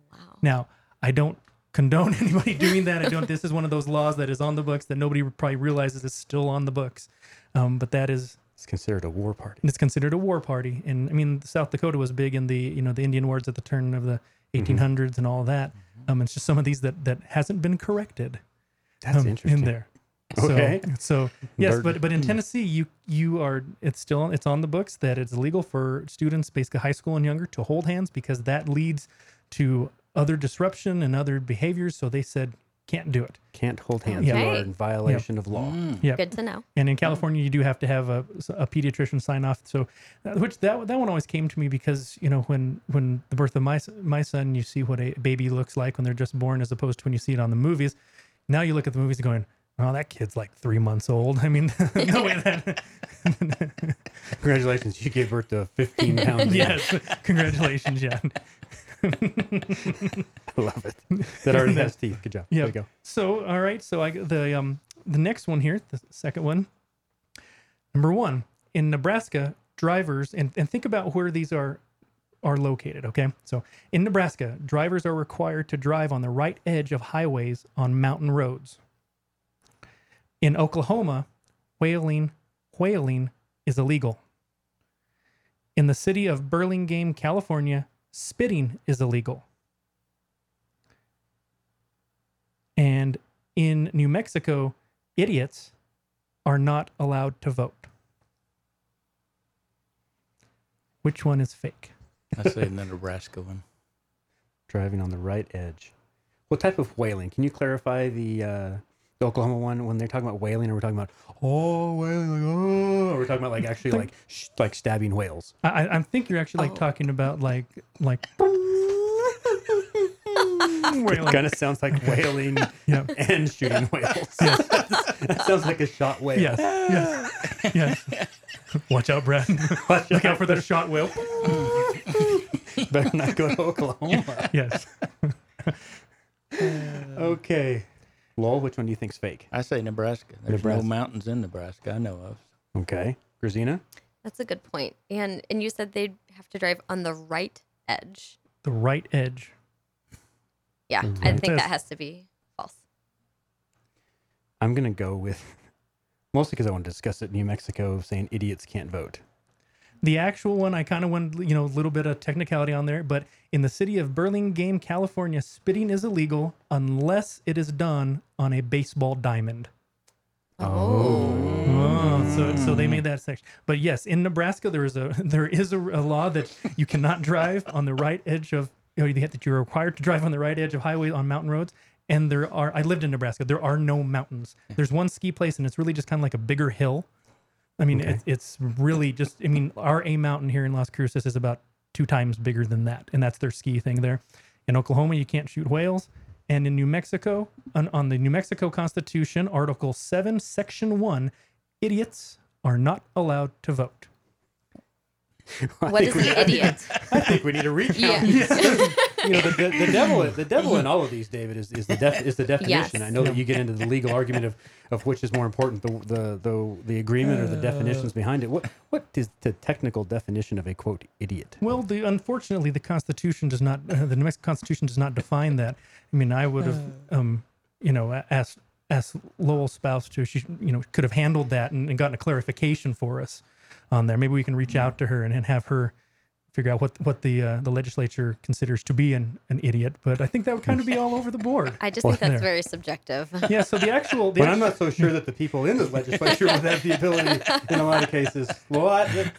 Now, I don't condone anybody doing that. I don't. This is one of those laws that is on the books that nobody probably realizes is still on the books. Um, but that is It's considered a war party. it's considered a war party. And I mean, South Dakota was big in the you know the Indian wars at the turn of the Mm-hmm. 1800s and all that. Um, it's just some of these that that hasn't been corrected. That's um, interesting. in there. So, Okay. So yes, They're- but but in Tennessee, you you are it's still it's on the books that it's illegal for students, basically high school and younger, to hold hands because that leads to other disruption and other behaviors. So they said can't do it. Can't hold hands. Yeah. You are in violation of law. Yeah. Good to know. And in California, you do have to have a, a pediatrician sign off. So, uh, which that that one always came to me because you know when when the birth of my my son, you see what a baby looks like when they're just born, as opposed to when you see it on the movies. Now you look at the movies going, "Oh, that kid's like three months old." I mean, no way that. Congratulations, you gave birth to a 15 pound. yes, congratulations, yeah. I love it. That already has teeth. Good job. Yeah. There you go. So, all right. So I the um the next one here, the second one. Number one in Nebraska, drivers and and think about where these are are located. Okay, so in Nebraska, drivers are required to drive on the right edge of highways on mountain roads. In Oklahoma, whaling whaling is illegal. In the city of Burlingame, California, spitting is illegal. And in New Mexico, idiots are not allowed to vote. Which one is fake? I say the Nebraska one. Driving on the right edge. What type of whaling? Can you clarify the uh, the Oklahoma one when they're talking about whaling? Are we're talking about oh whaling? Like, oh, or we're talking about like actually like sh- like stabbing whales? I, I think you're actually like Oh. talking about like like It kind of sounds like whaling Yeah. and shooting whales. that sounds like a shot whale. yes yes yes. Watch out, Brad. Look out for the shot whale. Better not go to Oklahoma. Yes. Okay. Lowell, which one do you think's fake? I say Nebraska. There's Nebraska. no mountains in Nebraska I know of. Okay. Grazina? That's a good point. And and you said they'd have to drive on the right edge. The right edge. Yeah, Mm-hmm. I think is. that has to be false. I'm going to go with, mostly because I want to discuss it, New Mexico saying idiots can't vote. The actual one, I kind of went, you know, a little bit of technicality on there, but in the city of Burlingame, California, spitting is illegal unless it is done on a baseball diamond. Oh, oh so so they made that section. But yes, in Nebraska, there is a there is a, a law that you cannot drive on the right edge of you know, that you're required to drive on the right edge of highways on mountain roads. And there are I lived in Nebraska. There are no mountains. There's one ski place, and it's really just kind of like a bigger hill. I mean, it, it's really just. I mean, our A mountain here in Las Cruces is about two times bigger than that, and that's their ski thing there. In Oklahoma, you can't shoot whales, and in New Mexico, on, on the New Mexico Constitution, Article Seven, Section One, idiots are not allowed to vote. I What think is we- an idiot? I think we need a recount. Yeah. you know, the, the, the devil, the devil in all of these, David, is, is the def, is the definition. Yes. I know that you get into the legal argument of, of which is more important, the the the, the agreement or the definitions behind it. What what is the technical definition of a quote idiot? Well, the unfortunately, the Constitution does not. Uh, the New Mexico Constitution does not define that. I mean, I would have, um, you know, asked asked Lowell's spouse to. She, you know, could have handled that and, and gotten a clarification for us on there. Maybe we can reach out to her and, and have her figure out what what the uh, the legislature considers to be an, an idiot. But I think that would kind of be all over the board. I just think There. that's very subjective. Yeah. So the actual. The But I'm not so sure that the people in the legislature would have the ability in a lot of cases. Well, I,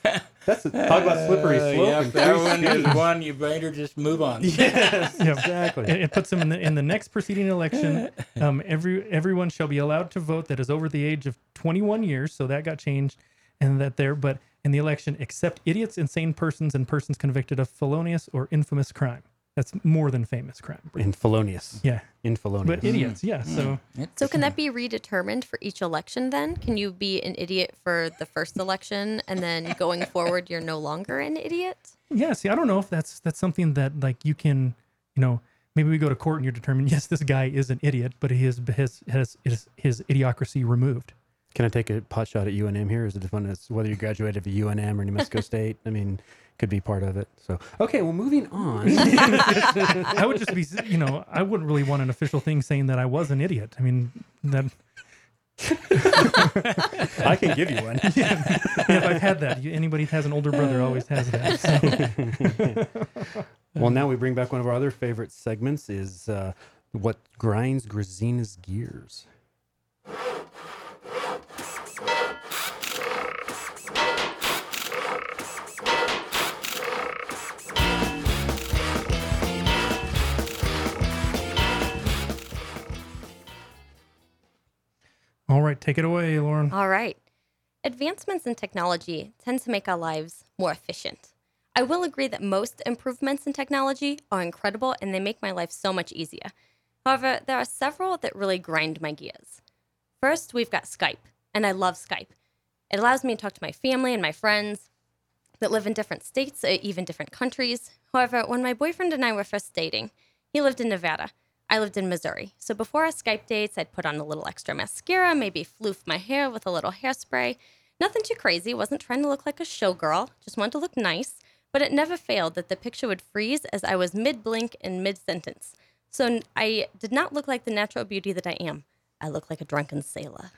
that's talk about slippery Uh, slope. yep, and that free one is one you better just move on. Yes, Yeah. exactly. It, it puts them in the in the next preceding election. Um, every everyone shall be allowed to vote that is over the age of 21 years. So that got changed, and that there. But in the election, except idiots, insane persons, and persons convicted of felonious or infamous crime. That's more than famous crime. In felonious. Yeah. In felonious. But idiots, yeah. Mm. So So can that be redetermined for each election then? Can you be an idiot for the first election and then going forward you're no longer an idiot? yeah. See, I don't know if that's that's something that like you can, you know, maybe we go to court and you're determined. Yes, this guy is an idiot, but he has has has his, his idiocracy removed. Can I take a pot shot at UNM here? Is it one that's whether you graduated from UNM or New Mexico State? I mean, could be part of it. So okay, well, moving on. I would just be, you know, I wouldn't really want an official thing saying that I was an idiot. I mean, that. I can give you one. yeah, yeah, I've had that. Anybody has an older brother always has that. so. well, now we bring back one of our other favorite segments: is uh, what grinds Grazina's gears. All right, take it away, Lauren. All right. Advancements in technology tend to make our lives more efficient. I will agree that most improvements in technology are incredible and they make my life so much easier. However, there are several that really grind my gears. First, we've got Skype, and I love Skype. It allows me to talk to my family and my friends that live in different states, or even different countries. However, when my boyfriend and I were first dating, he lived in Nevada. I lived in Missouri. So before our Skype dates, I'd put on a little extra mascara, maybe floof my hair with a little hairspray. Nothing too crazy, wasn't trying to look like a showgirl, just wanted to look nice. But it never failed that the picture would freeze as I was mid blink and mid sentence. So I did not look like the natural beauty that I am. I look like a drunken sailor.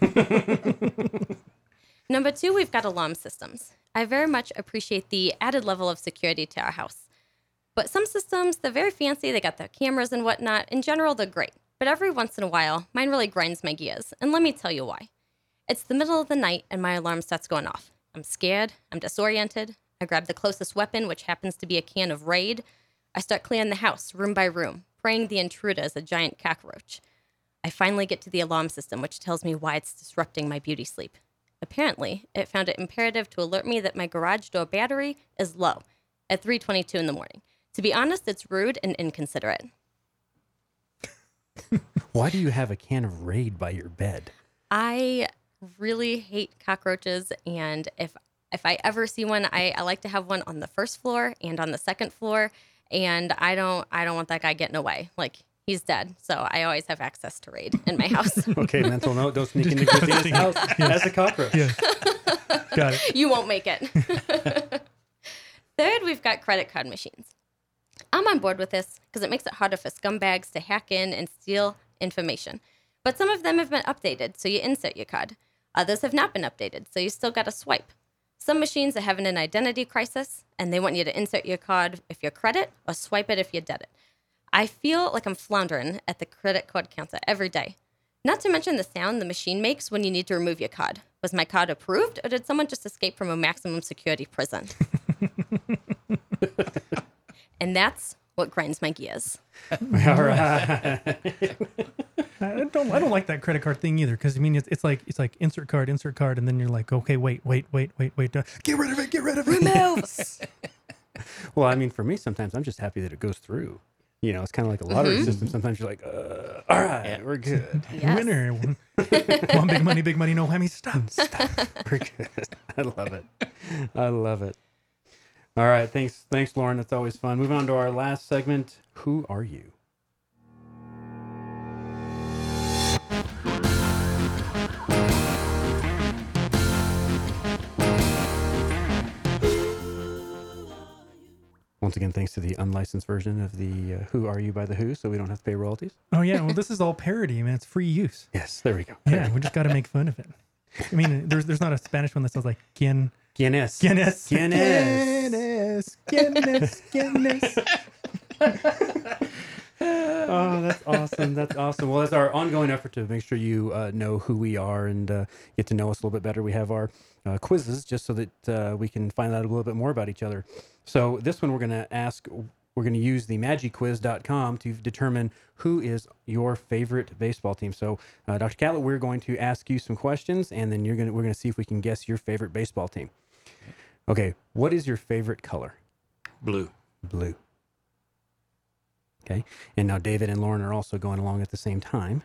Number two, we've got alarm systems. I very much appreciate the added level of security to our house. But some systems, they're very fancy, they got their cameras and whatnot. In general, they're great. But every once in a while, mine really grinds my gears. And let me tell you why. It's the middle of the night and my alarm starts going off. I'm scared, I'm disoriented. I grab the closest weapon, which happens to be a can of Raid. I start clearing the house, room by room, praying the intruder is a giant cockroach. I finally get to the alarm system, which tells me why it's disrupting my beauty sleep. Apparently, it found it imperative to alert me that my garage door battery is low at 3:22 in the morning. To be honest, it's rude and inconsiderate. Why do you have a can of Raid by your bed? I really hate cockroaches, and if if I ever see one, I, I like to have one on the first floor and on the second floor, and I don't I don't want that guy getting away. Like he's dead, so I always have access to raid in my house. Okay, mental note: don't sneak into Christina's house as a cockroach. Yeah. Got it. you won't make it. Third, we've got credit card machines. I'm on board with this because it makes it harder for scumbags to hack in and steal information. But some of them have been updated, so you insert your card. Others have not been updated, so you still got to swipe. Some machines are having an identity crisis, and they want you to insert your card if you're credit or swipe it if you're debit. I feel like I'm floundering at the credit card counter every day. Not to mention the sound the machine makes when you need to remove your card. Was my card approved, or did someone just escape from a maximum security prison? and that's what grinds my gears. All right. I don't. I don't like that credit card thing either. Because I mean, it's, it's like it's like insert card, insert card, and then you're like, okay, wait, wait, wait, wait, wait. Get rid of it. Get rid of it. Remove. Well, I mean, for me, sometimes I'm just happy that it goes through. You know, it's kind of like a lottery Mhm. system. Sometimes you're like, uh, all right, we're good. Yes. Winner. One, one big money, big money, no whammy. Stop. Stop. We're good. I love it. I love it. All right. Thanks. Thanks, Lauren. That's always fun. Moving on to our last segment. Who are you? Once again, thanks to the unlicensed version of the uh, Who Are You by The Who, so we don't have to pay royalties. Oh yeah. Well, this is all parody, man. It's free use. Yes, there we go. Yeah, we just got to make fun of it. I mean, there's there's not a Spanish one that sounds like quien ¿Quién es? quién es ¿Quién es? quién es quién es quién es. oh, that's awesome. That's awesome. Well, that's our ongoing effort to make sure you uh, know who we are and uh, get to know us a little bit better. We have our uh, quizzes just so that uh, we can find out a little bit more about each other. So, this one we're going to ask, we're going to use the magiquiz.com to determine who is your favorite baseball team. So, uh, Dr. Catlett, we're going to ask you some questions and then you're going to, we're going to see if we can guess your favorite baseball team. Okay. What is your favorite color? Blue. Blue. Okay. And now David and Lauren are also going along at the same time.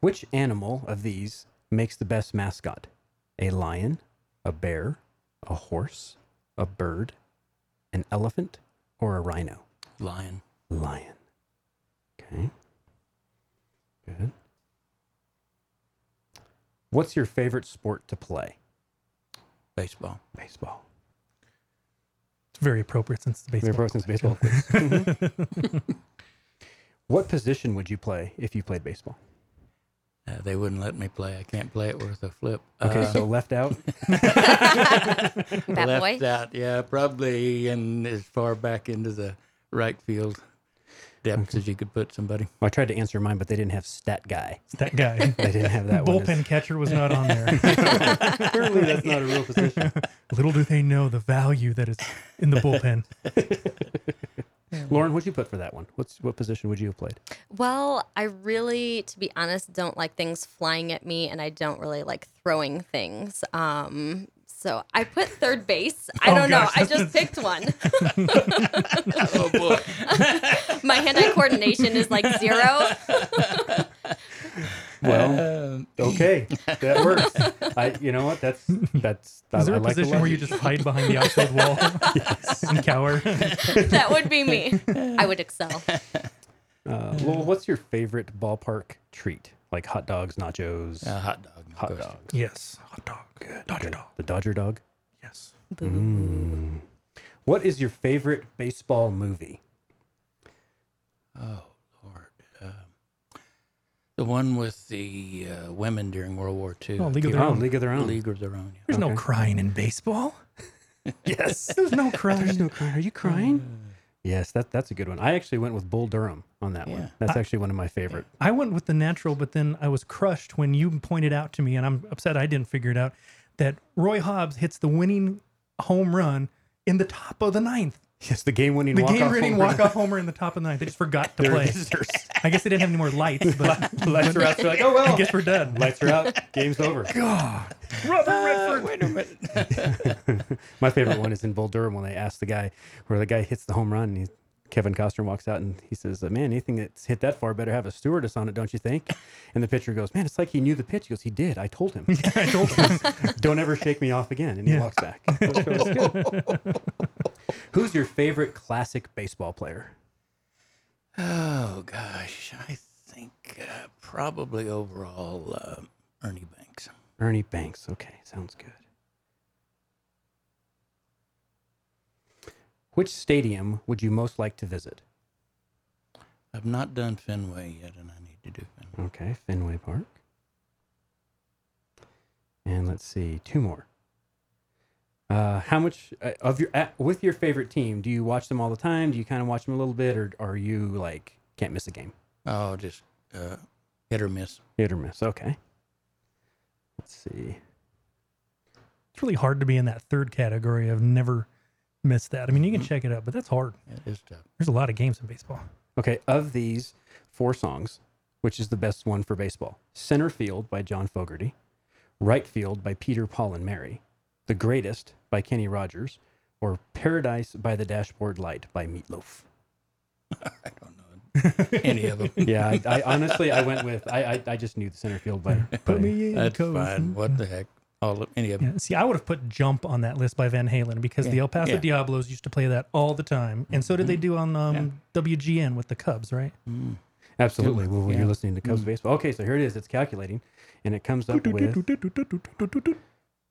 Which animal of these makes the best mascot? A lion, a bear, a horse, a bird, an elephant, or a rhino? Lion. Lion. Okay. Good. What's your favorite sport to play? Baseball. Baseball. It's very appropriate since it's baseball. Very appropriate since baseball quiz. what position would you play if you played baseball? Uh, they wouldn't let me play. I can't play it worth a flip. Okay, Uh, so left out. Left boy. out. Yeah, probably in as far back into the right field depths as you could put somebody. Well, I tried to answer mine, but they didn't have stat guy. It's that guy. They didn't have that one. Bullpen catcher was not on there. Apparently, that's not a real position. Little do they know the value that is in the bullpen. Lauren, what'd you put for that one? What's what position would you have played? Well, I really, to be honest, don't like things flying at me, and I don't really like throwing things. Um, so I put third base. I Oh, don't gosh. know. I just picked one. oh boy! Uh, My hand-eye coordination is like zero. Well, Um, okay, that works. I, you know what? That's that's. I, Is there I a like the position where you just hide behind the outfield wall and cower? that would be me. I would excel. Uh, well, what's your favorite ballpark treat? Like hot dogs, nachos, uh, hot dog. No hot question. dogs. yes, hot dog. Good. Dodger Good. dog. The Dodger dog. Yes. Mm. What is your favorite baseball movie? Oh Lord. Um, the one with the uh, women during World War II. Oh, League of Their Oh, Own. League of Their Own. League of Their Own. Yeah. There's no Okay. crying in baseball. Yes. There's no crying. There's no crying. Are you crying? Yes, that that's a good one. I actually went with Bull Durham on that Yeah. one. That's actually one of my favorite. I went with the natural, but then I was crushed when you pointed out to me, and I'm upset I didn't figure it out, that Roy Hobbs hits the winning home run in the top of the ninth. Yes, the game-winning The walk-off game-winning home walk-off homer in the top of the ninth. They just forgot to play. I guess they didn't have any more lights, but Lights are out. They're like, oh well. I guess we're done. Lights are out. Game's over. God, Robert Uh, Redford. wait a minute. My favorite one is in Bull Durham when they ask the guy where the guy hits the home run and he, Kevin Costner walks out and he says, "Man, anything that's hit that far better have a stewardess on it, don't you think?" And the pitcher goes, "Man, it's like he knew the pitch." He goes, "He did. I told him. I told him. don't ever shake me off again." And he Yeah. walks back. So it's good. Who's your favorite classic baseball player? Oh gosh, I think uh, probably overall uh, Ernie Banks. Ernie Banks. Okay, sounds good. Which stadium would you most like to visit? I've not done Fenway yet, and I need to do Fenway. Okay, Fenway Park. And let's see, two more. Uh, how much uh, of your uh, with your favorite team? Do you watch them all the time? Do you kind of watch them a little bit, or are you like can't miss a game? Oh, just uh, hit or miss. Hit or miss. Okay. Let's see. It's really hard to be in that third category. I've never missed that. I mean, you can check it out, but that's hard. It is tough. There's a lot of games in baseball. Okay, of these four songs, which is the best one for baseball? Center Field by John Fogerty, Right Field by Peter, Paul, and Mary, The Greatest by Kenny Rogers, or Paradise by the Dashboard Light by Meatloaf. I don't know any of them. yeah, I, I honestly I went with I, I I just knew the center field by. Put me in, That's coach. fine. What the heck? All of, any of them. Yeah, see, I would have put "Jump" on that list by Van Halen because the El Paso yeah. Diablos used to play that all the time, and so did they mm-hmm. do on um, WGN with the Cubs, right? Mm. Absolutely. Well, when Yeah. you're listening to Cubs mm. baseball. Okay, so here it is. It's calculating, and it comes up with.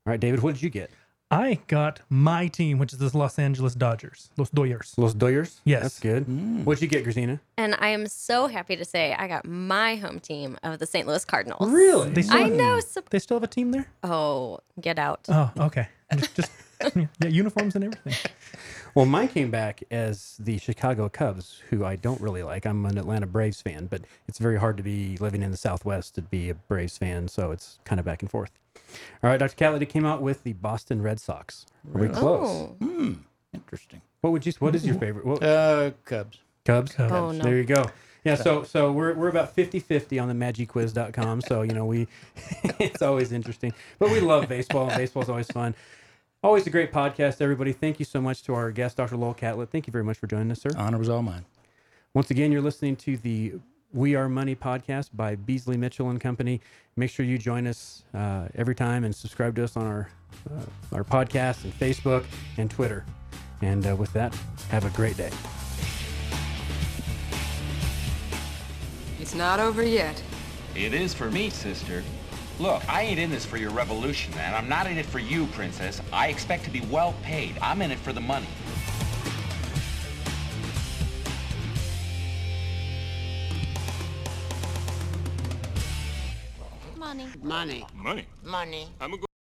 All right, David, what did you get? I got my team, which is the Los Angeles Dodgers, Los Dodgers. Los Doyers. Yes. that's good. Mm. What'd you get, Grazina? And I am so happy to say I got my home team of the St. Louis Cardinals. Really? They still I have, know. sup- They still have a team there. Oh, get out. Oh, okay. Just, just yeah, uniforms and everything. Well, mine came back as the Chicago Cubs, who I don't really like. I'm an Atlanta Braves fan, but it's very hard to be living in the Southwest to be a Braves fan, so it's kind of back and forth. All right, Dr. Catlett came out with the Boston Red Sox. Are we close? Oh. Hmm. Interesting. What would you? What is your favorite? What, Uh, Cubs. Cubs. Cubs. Oh, no. There you go. Yeah, so so we're we're about 50-50 on the magiquiz.com. So, you know, we it's always interesting. But we love baseball. and Baseball's always fun. Always a great podcast, everybody. Thank you so much to our guest, Dr. Lowell Catlett. Thank you very much for joining us, sir. Honor was all mine. Once again, you're listening to the We Are Money podcast by Beasley Mitchell and Company. Make sure you join us uh, every time and subscribe to us on our uh, our podcast and Facebook and Twitter. And uh, with that, have a great day. It's not over yet. It is for me, sister. Look, I ain't in this for your revolution, man. I'm not in it for you, princess. I expect to be well paid. I'm in it for the money. money. Money. Money. Money. I'm a